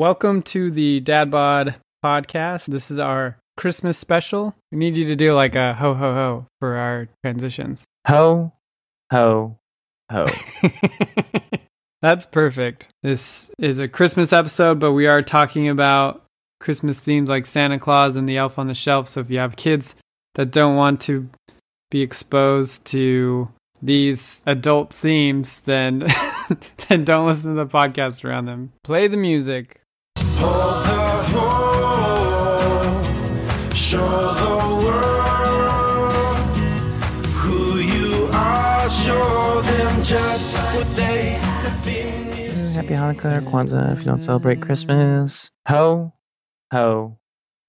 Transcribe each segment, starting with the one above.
Welcome to the Dad Bod podcast. This is our Christmas special. We need you to do like a ho ho ho for our transitions. Ho, ho, ho. That's perfect. This is a Christmas episode, but we are talking about Christmas themes like Santa Claus and the Elf on the Shelf. So if you have kids that don't want to be exposed to these adult themes, then then don't listen to the podcast around them. Play the music. Hold the show the world who you are. Show them just what they have been. Happy Hanukkah or Kwanzaa if you don't celebrate Christmas. Ho, ho,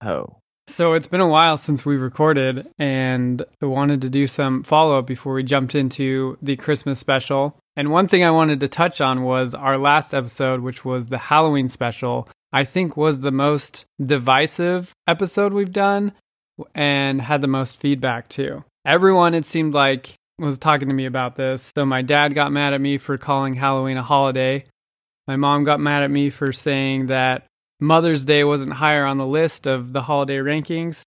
ho. So it's been a while since we recorded, and I wanted to do some follow up before we jumped into the Christmas special. And one thing I wanted to touch on was our last episode, which was the Halloween special. I think was the most divisive episode we've done and had the most feedback too. Everyone, it seemed like, was talking to me about this. So my dad got mad at me for calling Halloween a holiday. My mom got mad at me for saying that Mother's Day wasn't higher on the list of the holiday rankings.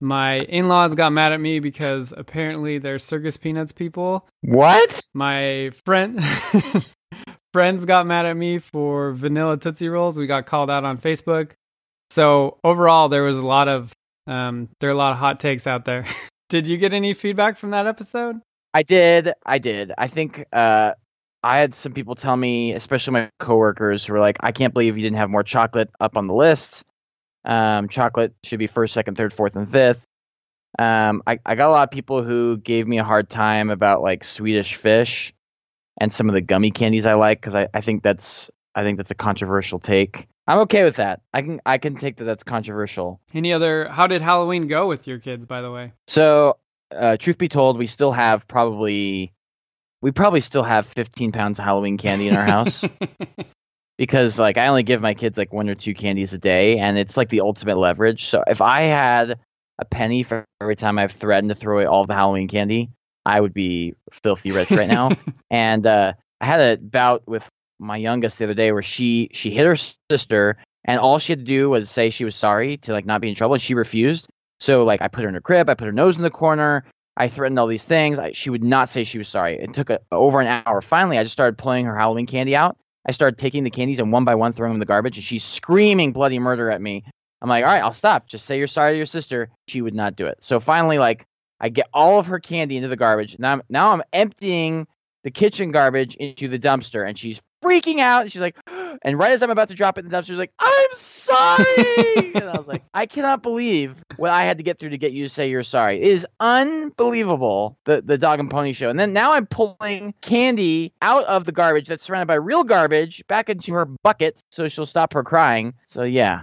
My in laws got mad at me because apparently they're Circus Peanuts people. What? My friend. friends got mad at me for vanilla Tootsie Rolls. We got called out on Facebook. So overall, there was a lot of um, there are a lot of hot takes out there. did you get any feedback from that episode? I did. I did. I think uh, I had some people tell me, especially my coworkers, who were like, "I can't believe you didn't have more chocolate up on the list. Um, chocolate should be first, second, third, fourth, and fifth. Um, I, I got a lot of people who gave me a hard time about like Swedish fish and some of the gummy candies I like because I, I think that's I think that's a controversial take. I'm okay with that. I can I can take that that's controversial. Any other? How did Halloween go with your kids? By the way, So, uh, truth be told, we still have probably we probably still have 15 pounds of Halloween candy in our house because like I only give my kids like one or two candies a day, and it's like the ultimate leverage. So if I had a penny for every time I've threatened to throw away all the Halloween candy, I would be filthy rich right now. and uh, I had a bout with my youngest the other day where she she hit her sister, and all she had to do was say she was sorry to like not be in trouble, and she refused. So like I put her in her crib, I put her nose in the corner, I threatened all these things. I, she would not say she was sorry. It took a, over an hour. Finally, I just started pulling her Halloween candy out. I started taking the candies and one by one throwing them in the garbage, and she's screaming bloody murder at me. I'm like, all right, I'll stop. Just say you're sorry to your sister. She would not do it. So finally, like, I get all of her candy into the garbage. Now, I'm, now I'm emptying the kitchen garbage into the dumpster, and she's freaking out. And she's like, and right as I'm about to drop it in the dumpster, she's like, I'm sorry. and I was like, I cannot believe what I had to get through to get you to say you're sorry. It is unbelievable, the, the dog and pony show. And then now I'm pulling candy out of the garbage that's surrounded by real garbage back into her bucket so she'll stop her crying. So, yeah.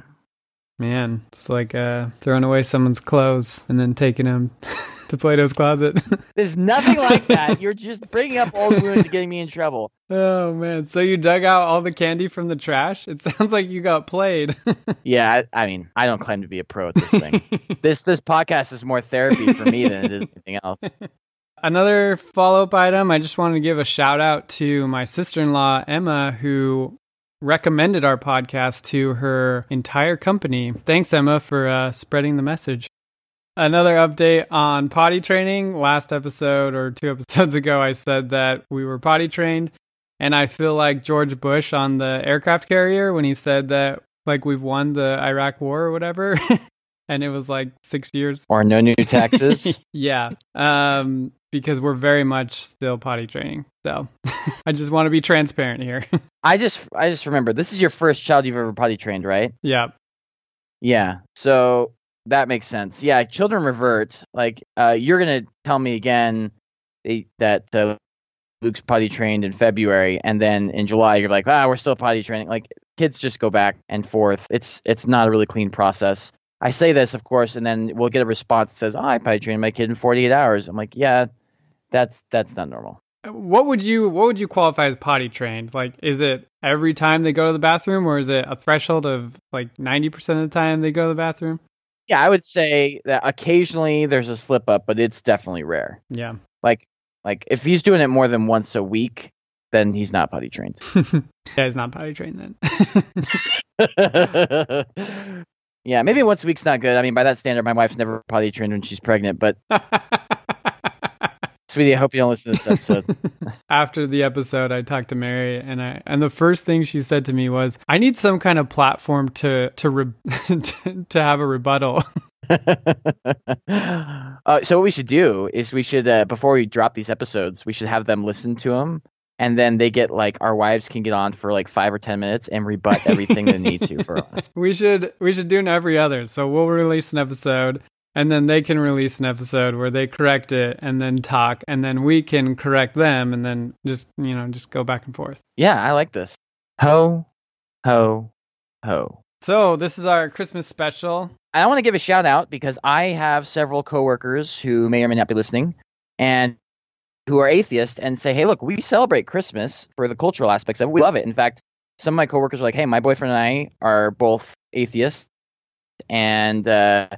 man, it's like uh, throwing away someone's clothes and then taking them to Plato's closet. There's nothing like that. You're just bringing up old wounds and getting me in trouble. oh man, so you dug out all the candy from the trash? It sounds like you got played. Yeah, I, I mean, I don't claim to be a pro at this thing. this this podcast is more therapy for me than it is anything else. Another follow up item, I just wanted to give a shout out to my sister in law, Emma, who recommended our podcast to her entire company. Thanks, Emma, for uh, spreading the message. Another update on potty training. Last episode or two episodes ago, I said that we were potty trained. And I feel like George Bush on the aircraft carrier when he said that, like, we've won the Iraq war or whatever. and it was like six years Or no new taxes. yeah. Um, because we're very much still potty training. So I just want to be transparent here. I just I just remember this is your first child you've ever potty trained, right? yeah. Yeah. So that makes sense. Yeah, children revert. Like uh, you're gonna tell me again that uh, Luke's potty trained in February, and then in July you're like, ah, we're still potty training. Like kids just go back and forth. It's it's not a really clean process. I say this, of course, and then we'll get a response that says, oh, I potty trained my kid in 48 hours. I'm like, yeah, that's that's not normal. What would you what would you qualify as potty trained? Like is it every time they go to the bathroom or is it a threshold of like 90% of the time they go to the bathroom? Yeah, I would say that occasionally there's a slip up, but it's definitely rare. Yeah. Like like if he's doing it more than once a week, then he's not potty trained. Yeah, he's not potty trained then. yeah, maybe once a week's not good. I mean, by that standard, my wife's never potty trained when she's pregnant. But sweetie, I hope you don't listen to this episode. After the episode, I talked to Mary, and I and the first thing she said to me was, "I need some kind of platform to to re- to, to have a rebuttal." uh, so what we should do is we should uh, before we drop these episodes, we should have them listen to them, and then they get like our wives can get on for like five or ten minutes and rebut everything they need to for us. we should we should do an every other. So we'll release an episode, and then they can release an episode where they correct it and then talk, and then we can correct them, and then just you know just go back and forth. Yeah, I like this. Ho, ho, ho. So this is our Christmas special. I want to give a shout out because I have several coworkers who may or may not be listening and who are atheists and say, hey, look, we celebrate Christmas for the cultural aspects of it. We love it. In fact, some of my coworkers are like, hey, my boyfriend and I are both atheists and uh,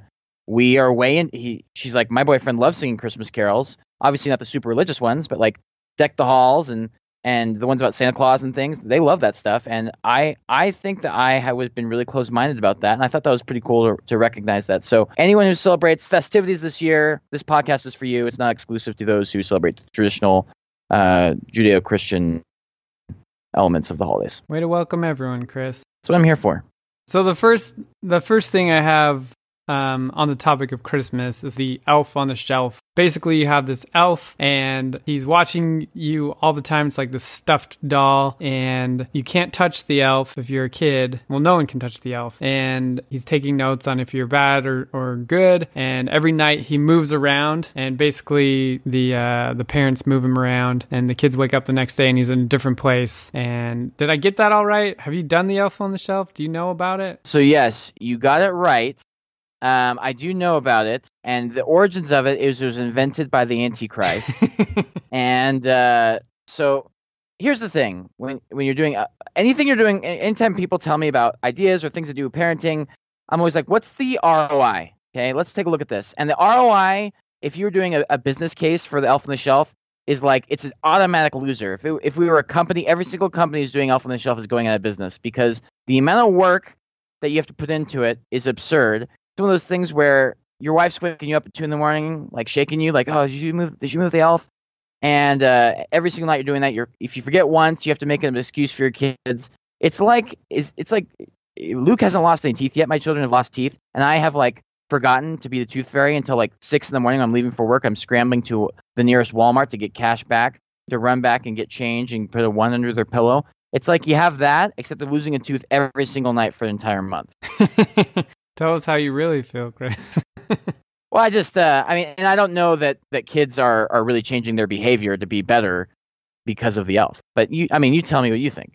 we are way in. He, she's like, my boyfriend loves singing Christmas carols. Obviously, not the super religious ones, but like deck the halls and and the ones about Santa Claus and things. They love that stuff, and I I think that I have been really close minded about that, and I thought that was pretty cool to, to recognize that. So anyone who celebrates festivities this year, this podcast is for you. It's not exclusive to those who celebrate the traditional uh, Judeo Christian elements of the holidays. Way to welcome everyone, Chris. That's what I'm here for. So the first the first thing I have um, on the topic of Christmas is the elf on the shelf. Basically, you have this elf and he's watching you all the time. It's like this stuffed doll, and you can't touch the elf if you're a kid. Well, no one can touch the elf. And he's taking notes on if you're bad or, or good. And every night he moves around, and basically the uh, the parents move him around, and the kids wake up the next day and he's in a different place. And did I get that all right? Have you done the elf on the shelf? Do you know about it? So yes, you got it right. Um, I do know about it, and the origins of it is it was invented by the Antichrist. and uh, so here's the thing: when when you're doing uh, anything you're doing, anytime people tell me about ideas or things to do with parenting, I'm always like, "What's the ROI?" Okay, let's take a look at this. And the ROI, if you're doing a, a business case for the Elf on the Shelf, is like it's an automatic loser. If it, if we were a company, every single company is doing Elf on the Shelf is going out of business because the amount of work that you have to put into it is absurd. It's one of those things where your wife's waking you up at two in the morning, like shaking you, like, "Oh, did you move? Did you move the elf?" And uh, every single night you're doing that. You're if you forget once, you have to make an excuse for your kids. It's like is it's like Luke hasn't lost any teeth yet. My children have lost teeth, and I have like forgotten to be the tooth fairy until like six in the morning. I'm leaving for work. I'm scrambling to the nearest Walmart to get cash back, to run back and get change and put a one under their pillow. It's like you have that, except they're losing a tooth every single night for an entire month. Tell us how you really feel, Chris. Well, I just, uh, I mean, and I don't know that that kids are are really changing their behavior to be better because of the elf. But you, I mean, you tell me what you think.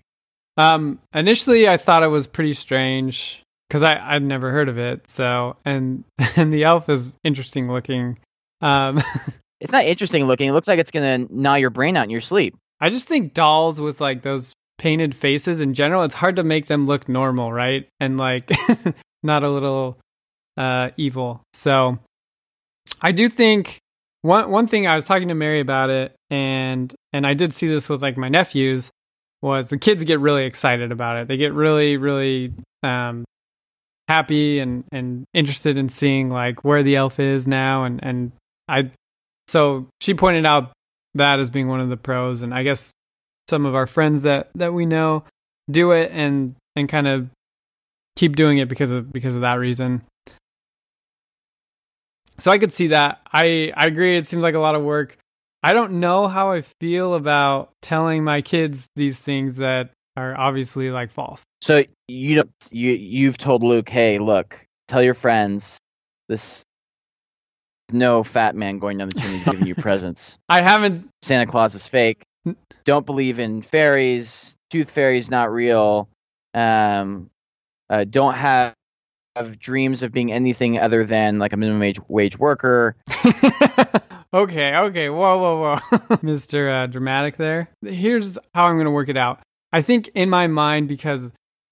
Um, initially, I thought it was pretty strange because I I'd never heard of it. So and and the elf is interesting looking. Um, It's not interesting looking. It looks like it's gonna gnaw your brain out in your sleep. I just think dolls with like those painted faces in general, it's hard to make them look normal, right? And like not a little uh evil. So I do think one one thing I was talking to Mary about it and and I did see this with like my nephews was the kids get really excited about it. They get really really um happy and and interested in seeing like where the elf is now and and I so she pointed out that as being one of the pros and I guess some of our friends that that we know do it and and kind of keep doing it because of because of that reason. So I could see that. I I agree it seems like a lot of work. I don't know how I feel about telling my kids these things that are obviously like false. So you don't, you you've told Luke, hey, look, tell your friends this. No fat man going down the chimney giving you presents. I haven't Santa Claus is fake. Don't believe in fairies. Tooth fairies not real. Um, uh, don't have, have dreams of being anything other than like a minimum wage wage worker. okay, okay. Whoa, whoa, whoa. Mr. Uh, dramatic there. Here's how I'm going to work it out. I think in my mind, because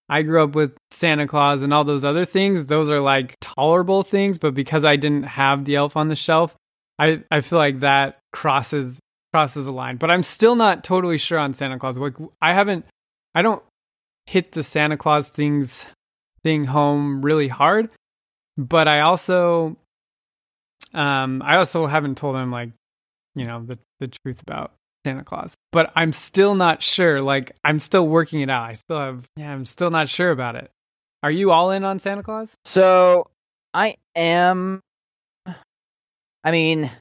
I grew up with Santa Claus and all those other things, those are like tolerable things. But because I didn't have the elf on the shelf, I, I feel like that crosses crosses a line. But I'm still not totally sure on Santa Claus. Like I haven't, I don't hit the Santa Claus things thing home really hard. But I also, um, I also haven't told him like, you know, the the truth about Santa Claus. But I'm still not sure. Like I'm still working it out. I still have, yeah, I'm still not sure about it. Are you all in on Santa Claus? So I am. I mean,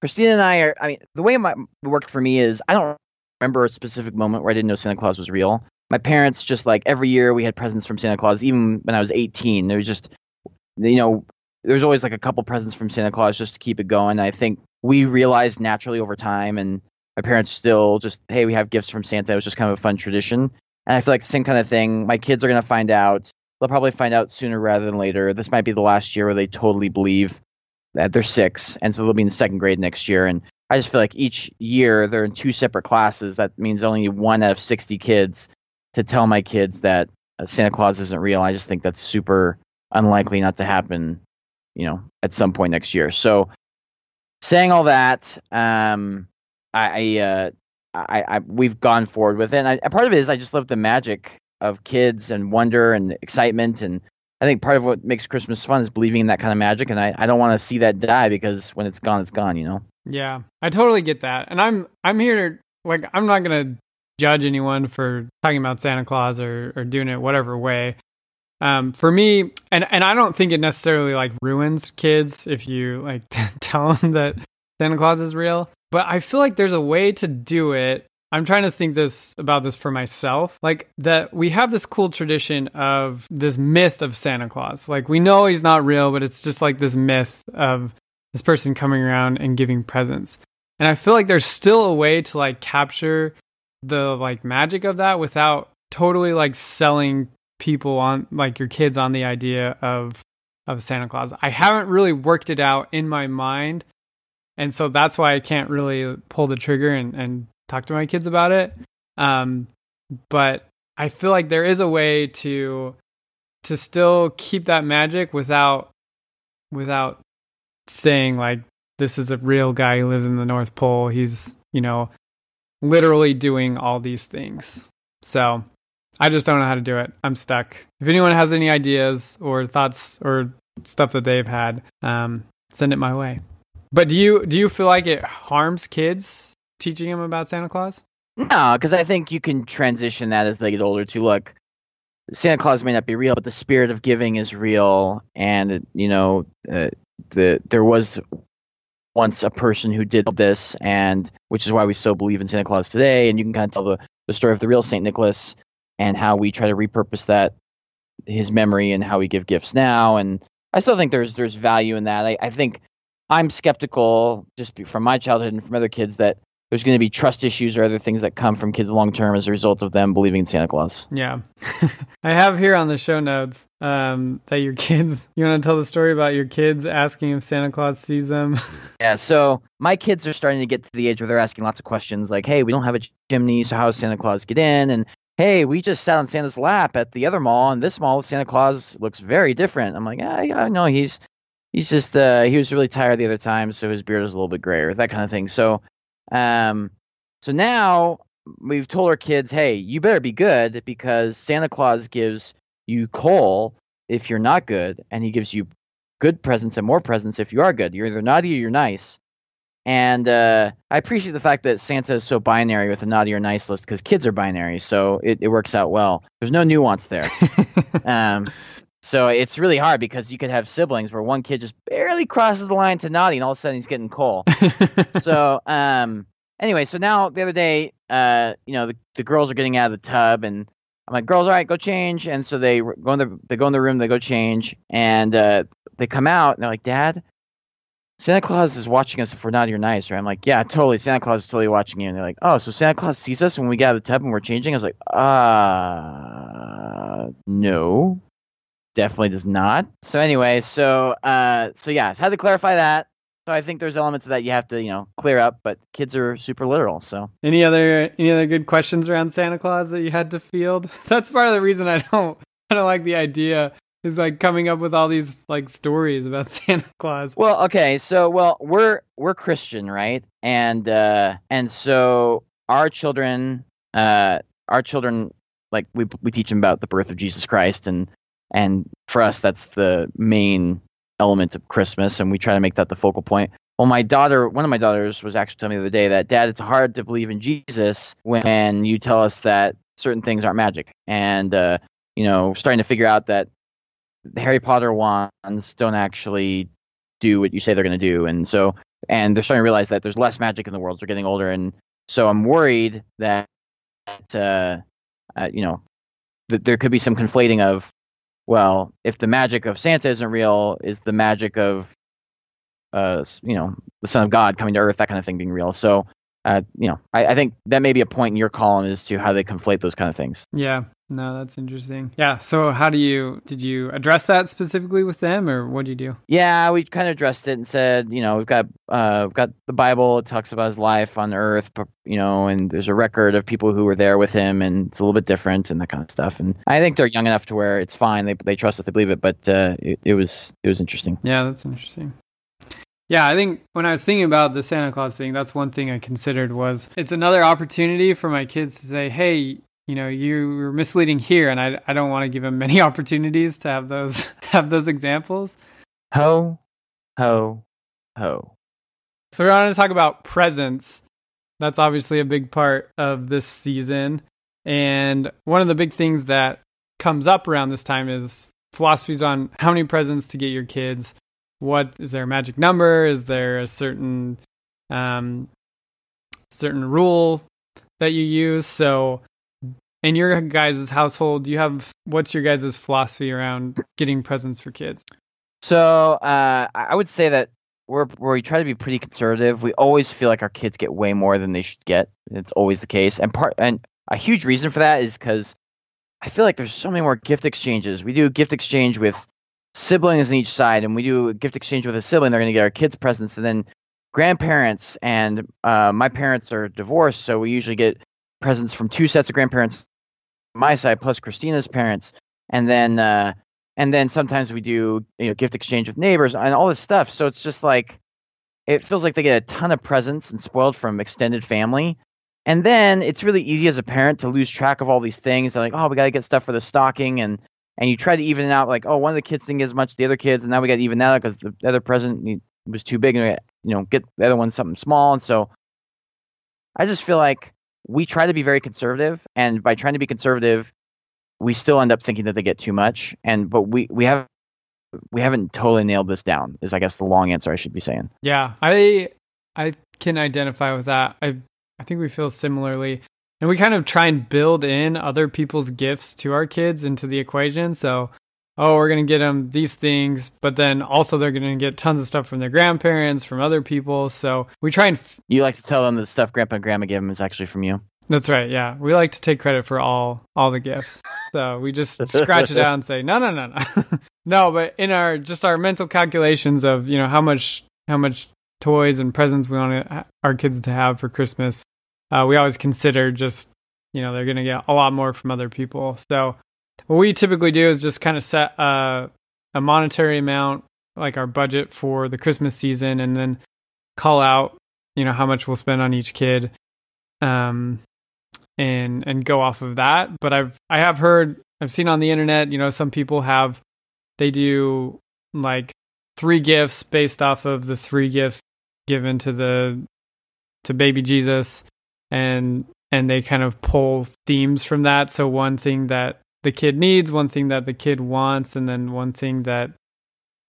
Christina and I are. I mean, the way my it worked for me is I don't remember a specific moment where I didn't know Santa Claus was real. My parents just like every year we had presents from Santa Claus. Even when I was 18, there was just, you know, there was always like a couple presents from Santa Claus just to keep it going. I think we realized naturally over time, and my parents still just, hey, we have gifts from Santa. It was just kind of a fun tradition. And I feel like the same kind of thing. My kids are gonna find out. They'll probably find out sooner rather than later. This might be the last year where they totally believe that they're six, and so they'll be in second grade next year. And I just feel like each year they're in two separate classes. That means only one out of 60 kids to tell my kids that uh, Santa Claus isn't real. I just think that's super unlikely not to happen, you know, at some point next year. So, saying all that, um, I, I, uh, I, I we've gone forward with it. And, I, part of it is I just love the magic of kids and wonder and excitement and I think part of what makes Christmas fun is believing in that kind of magic, and I, I don't want to see that die because when it's gone, it's gone. You know. Yeah, I totally get that, and I'm I'm here to like I'm not gonna judge anyone for talking about Santa Claus or or doing it whatever way. Um, for me, and and I don't think it necessarily like ruins kids if you like tell them that Santa Claus is real, but I feel like there's a way to do it I'm trying to think this about this for myself. Like that we have this cool tradition of this myth of Santa Claus. Like we know he's not real, but it's just like this myth of this person coming around and giving presents. And I feel like there's still a way to like capture the like magic of that without totally like selling people on like your kids on the idea of of Santa Claus. I haven't really worked it out in my mind. And so that's why I can't really pull the trigger and, and talk to my kids about it. Um, but I feel like there is a way to to still keep that magic without without saying like this is a real guy who lives in the North Pole. He's, you know, literally doing all these things. So I just don't know how to do it. I'm stuck. If anyone has any ideas or thoughts or stuff that they've had, um, send it my way. But do you do you feel like it harms kids teaching them about Santa Claus? No, because I think you can transition that as they get older to look. Santa Claus may not be real, but the spirit of giving is real, and you know, uh, the there was once a person who did this, and which is why we so believe in Santa Claus today. And you can kind of tell the the story of the real Saint Nicholas and how we try to repurpose that his memory and how we give gifts now. And I still think there's there's value in that. I, I think I'm skeptical just from my childhood and from other kids that there's going to be trust issues or other things that come from kids long term as a result of them believing in Santa Claus. Yeah. I have here on the show notes um, that your kids, you want to tell the story about your kids asking if Santa Claus sees them? yeah. So my kids are starting to get to the age where they're asking lots of questions like, hey, we don't have a chimney, so how does Santa Claus get in? And hey, we just sat on Santa's lap at the other mall, and this mall, Santa Claus looks very different. I'm like, ah, yeah, no, he's. He's just uh, he was really tired the other time, so his beard was a little bit grayer, that kind of thing. So um, so now we've told our kids, hey, you better be good because Santa Claus gives you coal if you're not good, and he gives you good presents and more presents if you are good. You're either naughty or you're nice. And uh, I appreciate the fact that Santa is so binary with a naughty or nice list because kids are binary, so it, it works out well. There's no nuance there. um, so it's really hard because you could have siblings where one kid just barely crosses the line to naughty, and all of a sudden he's getting coal. so um, anyway, so now the other day, uh, you know, the, the girls are getting out of the tub, and I'm like, girls, all right, go change. And so they go in the they go in the room, they go change, and uh, they come out, and they're like, Dad, Santa Claus is watching us if we're naughty or nice, right? I'm like, yeah, totally. Santa Claus is totally watching you. And they're like, oh, so Santa Claus sees us when we get out of the tub and we're changing? I was like, uh, no definitely does not. So anyway, so uh, so yeah, had to clarify that. So I think there's elements of that you have to you know clear up, but kids are super literal. So any other any other good questions around Santa Claus that you had to field? That's part of the reason I don't I don't like the idea is like coming up with all these like stories about Santa Claus. Well, okay, so well, we're we're Christian, right? And uh and so our children uh our children like we we teach them about the birth of Jesus Christ and and for us that's the main element of Christmas and we try to make that the focal point. Well, my daughter, one of my daughters was actually telling me the other day that dad, it's hard to believe in Jesus when you tell us that certain things aren't magic. And uh you know, starting to figure out that Harry Potter wands don't actually do what you say they're going to do, and so and they're starting to realize that there's less magic in the world. They're getting older, and so I'm worried that uh, uh, you know that there could be some conflating of well, if the magic of Santa isn't real, is the magic of uh, you know the Son of God coming to Earth, that kind of thing being real. So uh, you know, I, I think that may be a point in your column as to how they conflate those kind of things. Yeah. No, that's interesting. Yeah. So, how do you did you address that specifically with them, or what do you do? Yeah, we kind of addressed it and said, you know, we've got uh, we've got the Bible. It talks about his life on Earth, but, you know, and there's a record of people who were there with him, and it's a little bit different and that kind of stuff. And I think they're young enough to where it's fine. They they trust it, they believe it. But uh, it, it was it was interesting. Yeah, that's interesting. Yeah, I think when I was thinking about the Santa Claus thing, that's one thing I considered was it's another opportunity for my kids to say, "Hey, you know, you were misleading here," and I I don't want to give him many opportunities to have those have those examples. Ho, ho, ho. So we're going to talk about presents. That's obviously a big part of this season, and one of the big things that comes up around this time is philosophies on how many presents to get your kids. What is there a magic number? Is there a certain um, certain rule that you use? So, in your guys' household, you have what's your guys' philosophy around getting presents for kids? So uh, I I would say that we're we try to be pretty conservative. We always feel like our kids get way more than they should get. It's always the case, and part and a huge reason for that is because I feel like there's so many more gift exchanges. We do a gift exchange with siblings on each side, and we do a gift exchange with a sibling. They're going to get our kids presents, and then grandparents. And uh, my parents are divorced, so we usually get presents from two sets of grandparents, my side plus Christina's parents, and then. Uh, and then sometimes we do you know gift exchange with neighbors and all this stuff. So it's just like it feels like they get a ton of presents and spoiled from extended family. And then it's really easy as a parent to lose track of all these things. They're like oh we got to get stuff for the stocking and and you try to even it out like oh one of the kids didn't get as much as the other kids and now we got to even that out because the other present was too big and we got, you know get the other one something small. And so i just feel like we try to be very conservative and by trying to be conservative we still end up thinking that they get too much and but we we have we haven't totally nailed this down is i guess the long answer i should be saying Yeah, I I can identify with that. I I think we feel similarly. And we kind of try and build in other people's gifts to our kids into the equation. So, oh, we're going to get them these things, but then also they're going to get tons of stuff from their grandparents, from other people. So, we try and f- you like to tell them the stuff grandpa and grandma gave them is actually from you That's right. Yeah. We like to take credit for all all the gifts. So, we just scratch it out and say, "No, no, no, no." no, but in our just our mental calculations of, you know, how much how much toys and presents we want to, our kids to have for Christmas, uh, we always consider just, you know, they're going to get a lot more from other people. So, what we typically do is just kind of set a, a monetary amount, like our budget for the Christmas season, and then call out, you know, how much we'll spend on each kid, um, and and go off of that. But I've I have heard I've seen on the internet, you know, some people have they do like three gifts based off of the three gifts given to the to baby Jesus and and they kind of pull themes from that so one thing that the kid needs one thing that the kid wants and then one thing that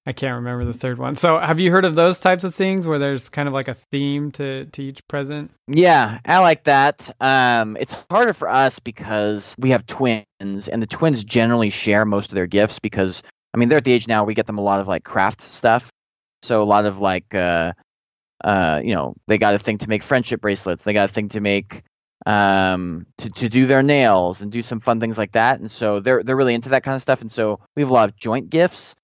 I can't remember the third one. So have you heard of those types of things where there's kind of like a theme to to each present? yeah i like that um it's harder for us because we have twins and the twins generally share most of their gifts because i mean they're at the age now we get them a lot of like craft stuff so a lot of like uh uh you know they got a thing to make friendship bracelets they got a thing to make um to, to do their nails and do some fun things like that and so they're they're really into that kind of stuff and so we have a lot of joint gifts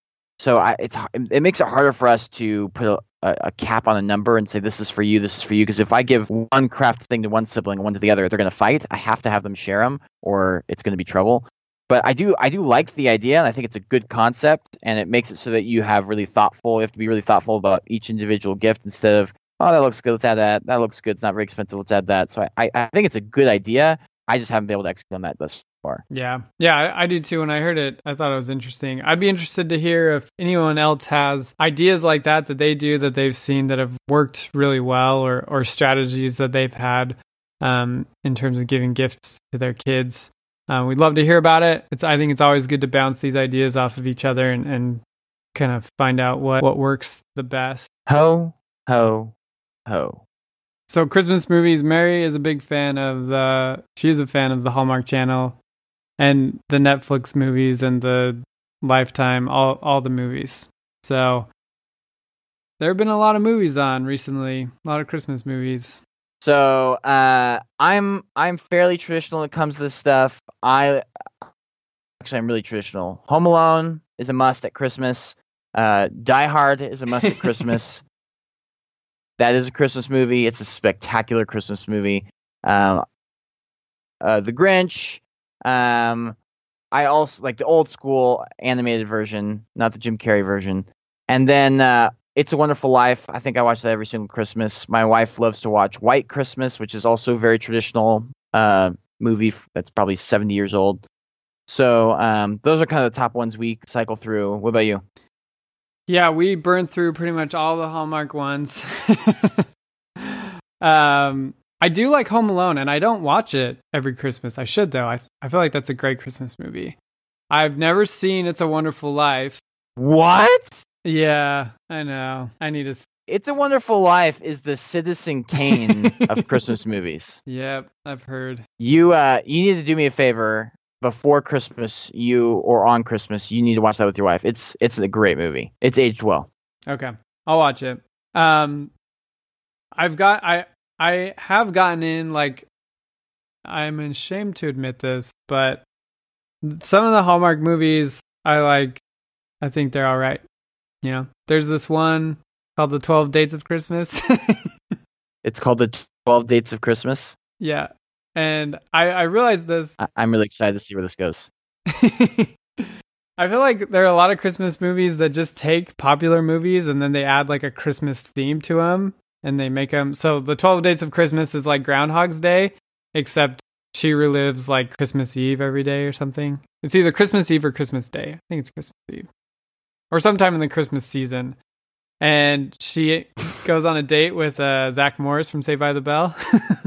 so I, it's it makes it harder for us to put a, a, cap on a number and say this is for you, this is for you. Because if I give one craft thing to one sibling and one to the other, they're going to fight. I have to have them share them, or it's going to be trouble. but I do I do like the idea, and I think it's a good concept, and it makes it so that you have really thoughtful. You have to be really thoughtful about each individual gift instead of oh that looks good, let's add that. That looks good, it's not very expensive, let's add that. So I I think it's a good idea. I just haven't been able to execute on that thus far. Yeah. Yeah, I, I do too. When I heard it, I thought it was interesting. I'd be interested to hear if anyone else has ideas like that that they do that they've seen that have worked really well or, or strategies that they've had um, in terms of giving gifts to their kids. Uh, we'd love to hear about it. It's I think it's always good to bounce these ideas off of each other and, and kind of find out what, what works the best. Ho ho ho. So Christmas movies, Mary is a big fan of the she's a fan of the Hallmark channel and the Netflix movies and the Lifetime, all all the movies. So there have been a lot of movies on recently, a lot of Christmas movies. So uh, I'm I'm fairly traditional when it comes to this stuff. I actually I'm really traditional. Home Alone is a must at Christmas. Uh, Die Hard is a must at Christmas. That is a Christmas movie. It's a spectacular Christmas movie. Um, uh, the Grinch. Um, I also like the old school animated version, not the Jim Carrey version. And then uh, It's a Wonderful Life. I think I watch that every single Christmas. My wife loves to watch White Christmas, which is also a very traditional uh, movie that's probably 70 years old. So um, those are kind of the top ones we cycle through. What about you? Yeah, we burned through pretty much all the Hallmark ones. um, I do like Home Alone, and I don't watch it every Christmas. I should though. I I feel like that's a great Christmas movie. I've never seen It's a Wonderful Life. What? Yeah, I know. I need to. It's a Wonderful Life is the Citizen Kane of Christmas movies. Yep, I've heard. You uh, you need to do me a favor before Christmas, you or on Christmas, you need to watch that with your wife. It's it's a great movie. It's aged well. Okay, I'll watch it. Um, I've got I I have gotten in like I'm ashamed to admit this, but some of the Hallmark movies I like. I think they're all right. You know, there's this one called The Twelve Dates of Christmas. It's called the Twelve Dates of Christmas. yeah, and I I realized this. I- I'm really excited to see where this goes. I feel like there are a lot of Christmas movies that just take popular movies and then they add like a Christmas theme to them and they make them. So the 12 Dates of Christmas is like Groundhog's Day, except she relives like Christmas Eve every day or something. It's either Christmas Eve or Christmas Day. I think it's Christmas Eve or sometime in the Christmas season. And she goes on a date with uh, Zach Morris from Saved by the Bell.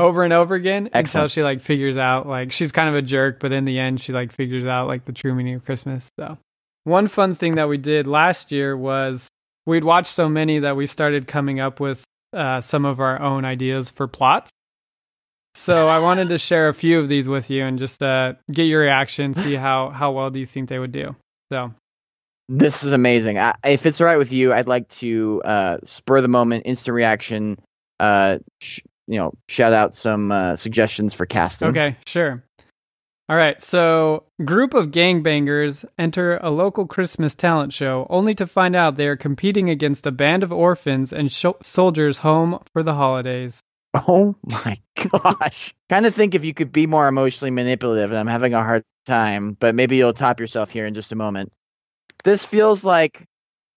over and over again until she like figures out like she's kind of a jerk, but in the end she like figures out like the true meaning of Christmas. So one fun thing that we did last year was we'd watched so many that we started coming up with uh, some of our own ideas for plots. So I wanted to share a few of these with you and just uh, get your reaction, see how how well do you think they would do. So This is amazing. I, if it's all right with you, I'd like to uh, spur the moment, instant reaction. Uh, sh- you know, shout out some uh, suggestions for casting. Okay, sure. All right, so group of gangbangers enter a local Christmas talent show only to find out they are competing against a band of orphans and sh- soldiers home for the holidays. Oh my gosh. kind of think if you could be more emotionally manipulative, and I'm having a hard time, but maybe you'll top yourself here in just a moment. This feels like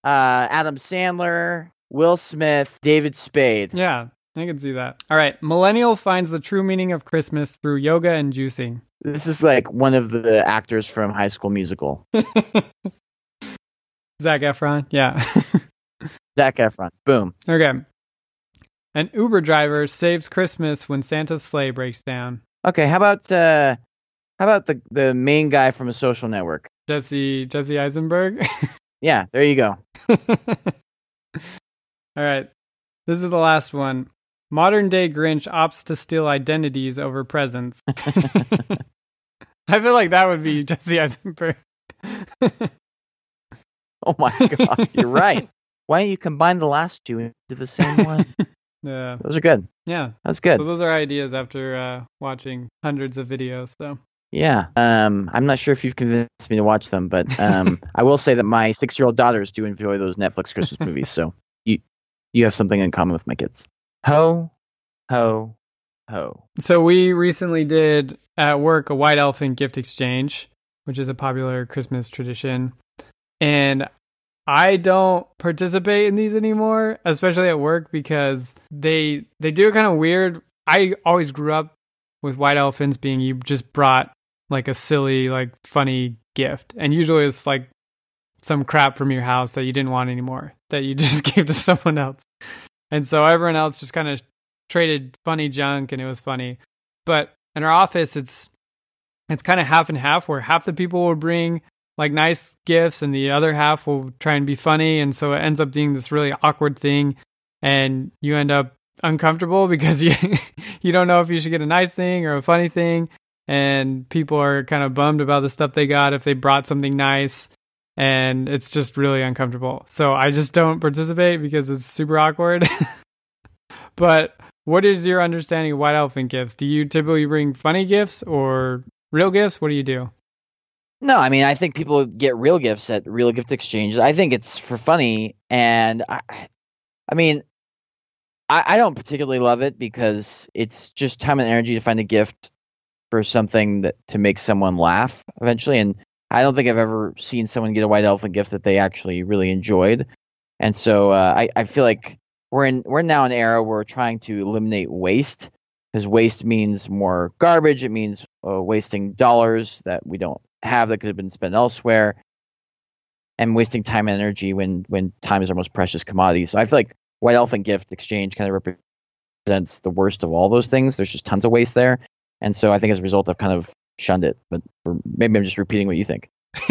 uh, Adam Sandler, Will Smith, David Spade. Yeah, I can see that. All right, millennial finds the true meaning of Christmas through yoga and juicing. This is like one of the actors from High School Musical. Zac Efron, yeah. Zac Efron. Boom. okay. An Uber driver saves Christmas when Santa's sleigh breaks down. Okay, how about uh, how about the the main guy from a social network? Jesse Jesse Eisenberg. Yeah, there you go. All right. This is the last one. Modern day Grinch opts to steal identities over presents. I feel like that would be Jesse Eisenberg. Oh my god, you're right. Why don't you combine the last two into the same one? yeah. Those are good. Yeah. That was good. So those are ideas after uh, watching hundreds of videos. So Yeah. Um, I'm not sure if you've convinced me to watch them, but um, I will say that my six year old daughters do enjoy those Netflix Christmas movies. So you you have something in common with my kids. Ho, ho, ho. So we recently did at work a white elephant gift exchange, which is a popular Christmas tradition. And I don't participate in these anymore, especially at work because they they do it kind of weird. I always grew up with white elephants being you just brought like a silly, like funny gift. And usually it's like some crap from your house that you didn't want anymore that you just gave to someone else. And so everyone else just kind of traded funny junk and it was funny. But in our office it's it's kind of half and half where half the people will bring like nice gifts and the other half will try and be funny. And so it ends up being this really awkward thing. And you end up uncomfortable because you you don't know if you should get a nice thing or a funny thing. And people are kind of bummed about the stuff they got if they brought something nice and it's just really uncomfortable. So I just don't participate because it's super awkward. but what is your understanding of white elephant gifts? Do you typically bring funny gifts or real gifts? What do you do? No, I mean I think people get real gifts at real gift exchanges. I think it's for funny, and I, I mean, I, I don't particularly love it because it's just time and energy to find a gift for something that to make someone laugh eventually. And I don't think I've ever seen someone get a white elephant gift that they actually really enjoyed. And so uh, I, I feel like we're in we're now in an era where we're trying to eliminate waste because waste means more garbage. It means uh, wasting dollars that we don't have that could have been spent elsewhere, and wasting time and energy when when time is our most precious commodity. So I feel like white elephant gift exchange kind of represents the worst of all those things. There's just tons of waste there, and so I think as a result, I've kind of shunned it. But maybe I'm just repeating what you think.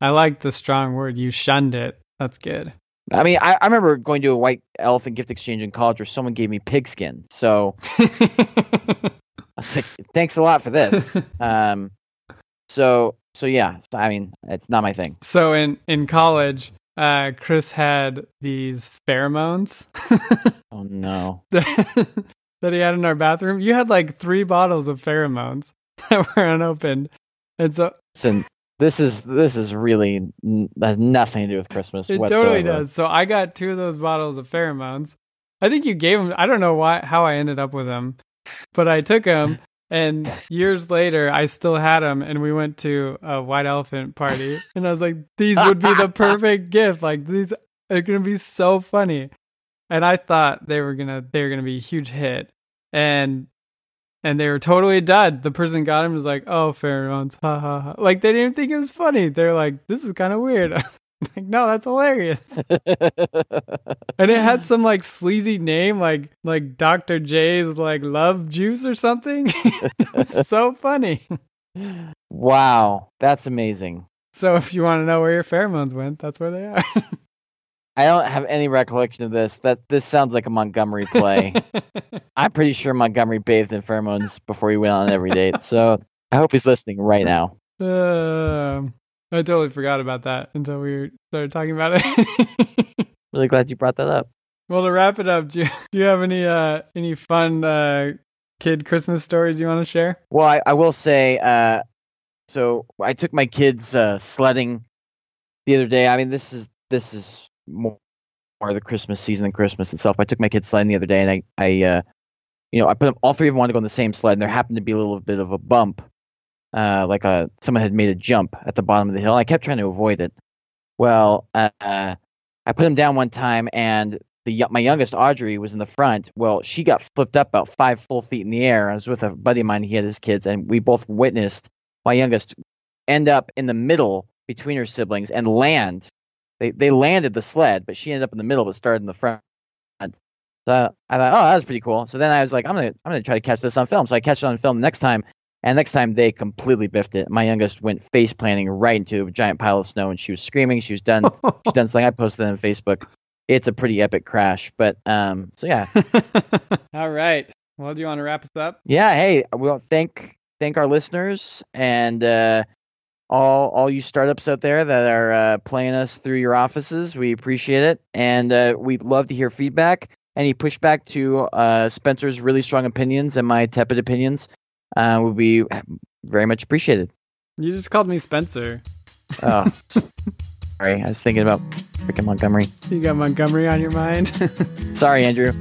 I like the strong word. You shunned it. That's good. I mean, I, I remember going to a white elephant gift exchange in college where someone gave me pigskin. So I was like, thanks a lot for this. Um, so so yeah, I mean, it's not my thing. so in in college, uh, Chris had these pheromones Oh no. That, he had in our bathroom. You had like three bottles of pheromones that were unopened, and so Listen, this is this is really n- has nothing to do with Christmas It whatsoever. totally does. So I got two of those bottles of pheromones. I think you gave them. I don't know why how I ended up with them, but I took them, and years later I still had them. And we went to a white elephant party, and I was like, "These would be the perfect gift. Like these are gonna be so funny." And I thought they were gonna they were gonna be a huge hit, and and they were totally dud. The person got him was like, "Oh, pheromones, ha ha ha!" Like they didn't even think it was funny. They're like, "This is kind of weird." like, no, that's hilarious. And it had some like sleazy name, like like Dr. J's like love juice or something. so funny. wow, that's amazing. So if you want to know where your pheromones went, that's where they are. I don't have any recollection of this. That this sounds like a Montgomery play. I'm pretty sure Montgomery bathed in pheromones before he went on every date. So I hope he's listening right now. Um, I totally forgot about that until we started talking about it. Really glad you brought that up. well, to wrap it up, do you, do you have any uh any fun uh kid Christmas stories you want to share? Well, I, I will say, uh, so I took my kids uh, sledding the other day. I mean, this is this is more, more the Christmas season than Christmas itself. I took my kids sledding the other day, and I, I uh, you know, I put them, all three of them wanted to go on the same sled, and there happened to be a little bit of a bump, uh, like a someone had made a jump at the bottom of the hill. And I kept trying to avoid it. Well, uh, I put them down one time, and the my youngest Audrey was in the front. Well, she got flipped up about five full feet in the air. I was with a buddy of mine. He had his kids, and we both witnessed my youngest end up in the middle between her siblings and land. They they landed the sled, but she ended up in the middle, but started in the front. So I thought, oh, that was pretty cool. So then I was like, I'm gonna I'm gonna try to catch this on film. So I catch it on film the next time, and next time they completely biffed it. My youngest went face planting right into a giant pile of snow, and she was screaming. She was done. She's done something. I posted it on Facebook. It's a pretty epic crash, but um, so yeah, All right. Well, do you want to wrap us up? yeah. Hey, we'll thank thank our listeners and uh, all all you startups out there that are uh, playing us through your offices. We appreciate it, and uh, we'd love to hear feedback. Any pushback to uh, Spencer's really strong opinions and my tepid opinions uh, would be very much appreciated. You just called me Spencer. Oh, sorry, I was thinking about freaking Montgomery. You got Montgomery on your mind? Sorry, Andrew.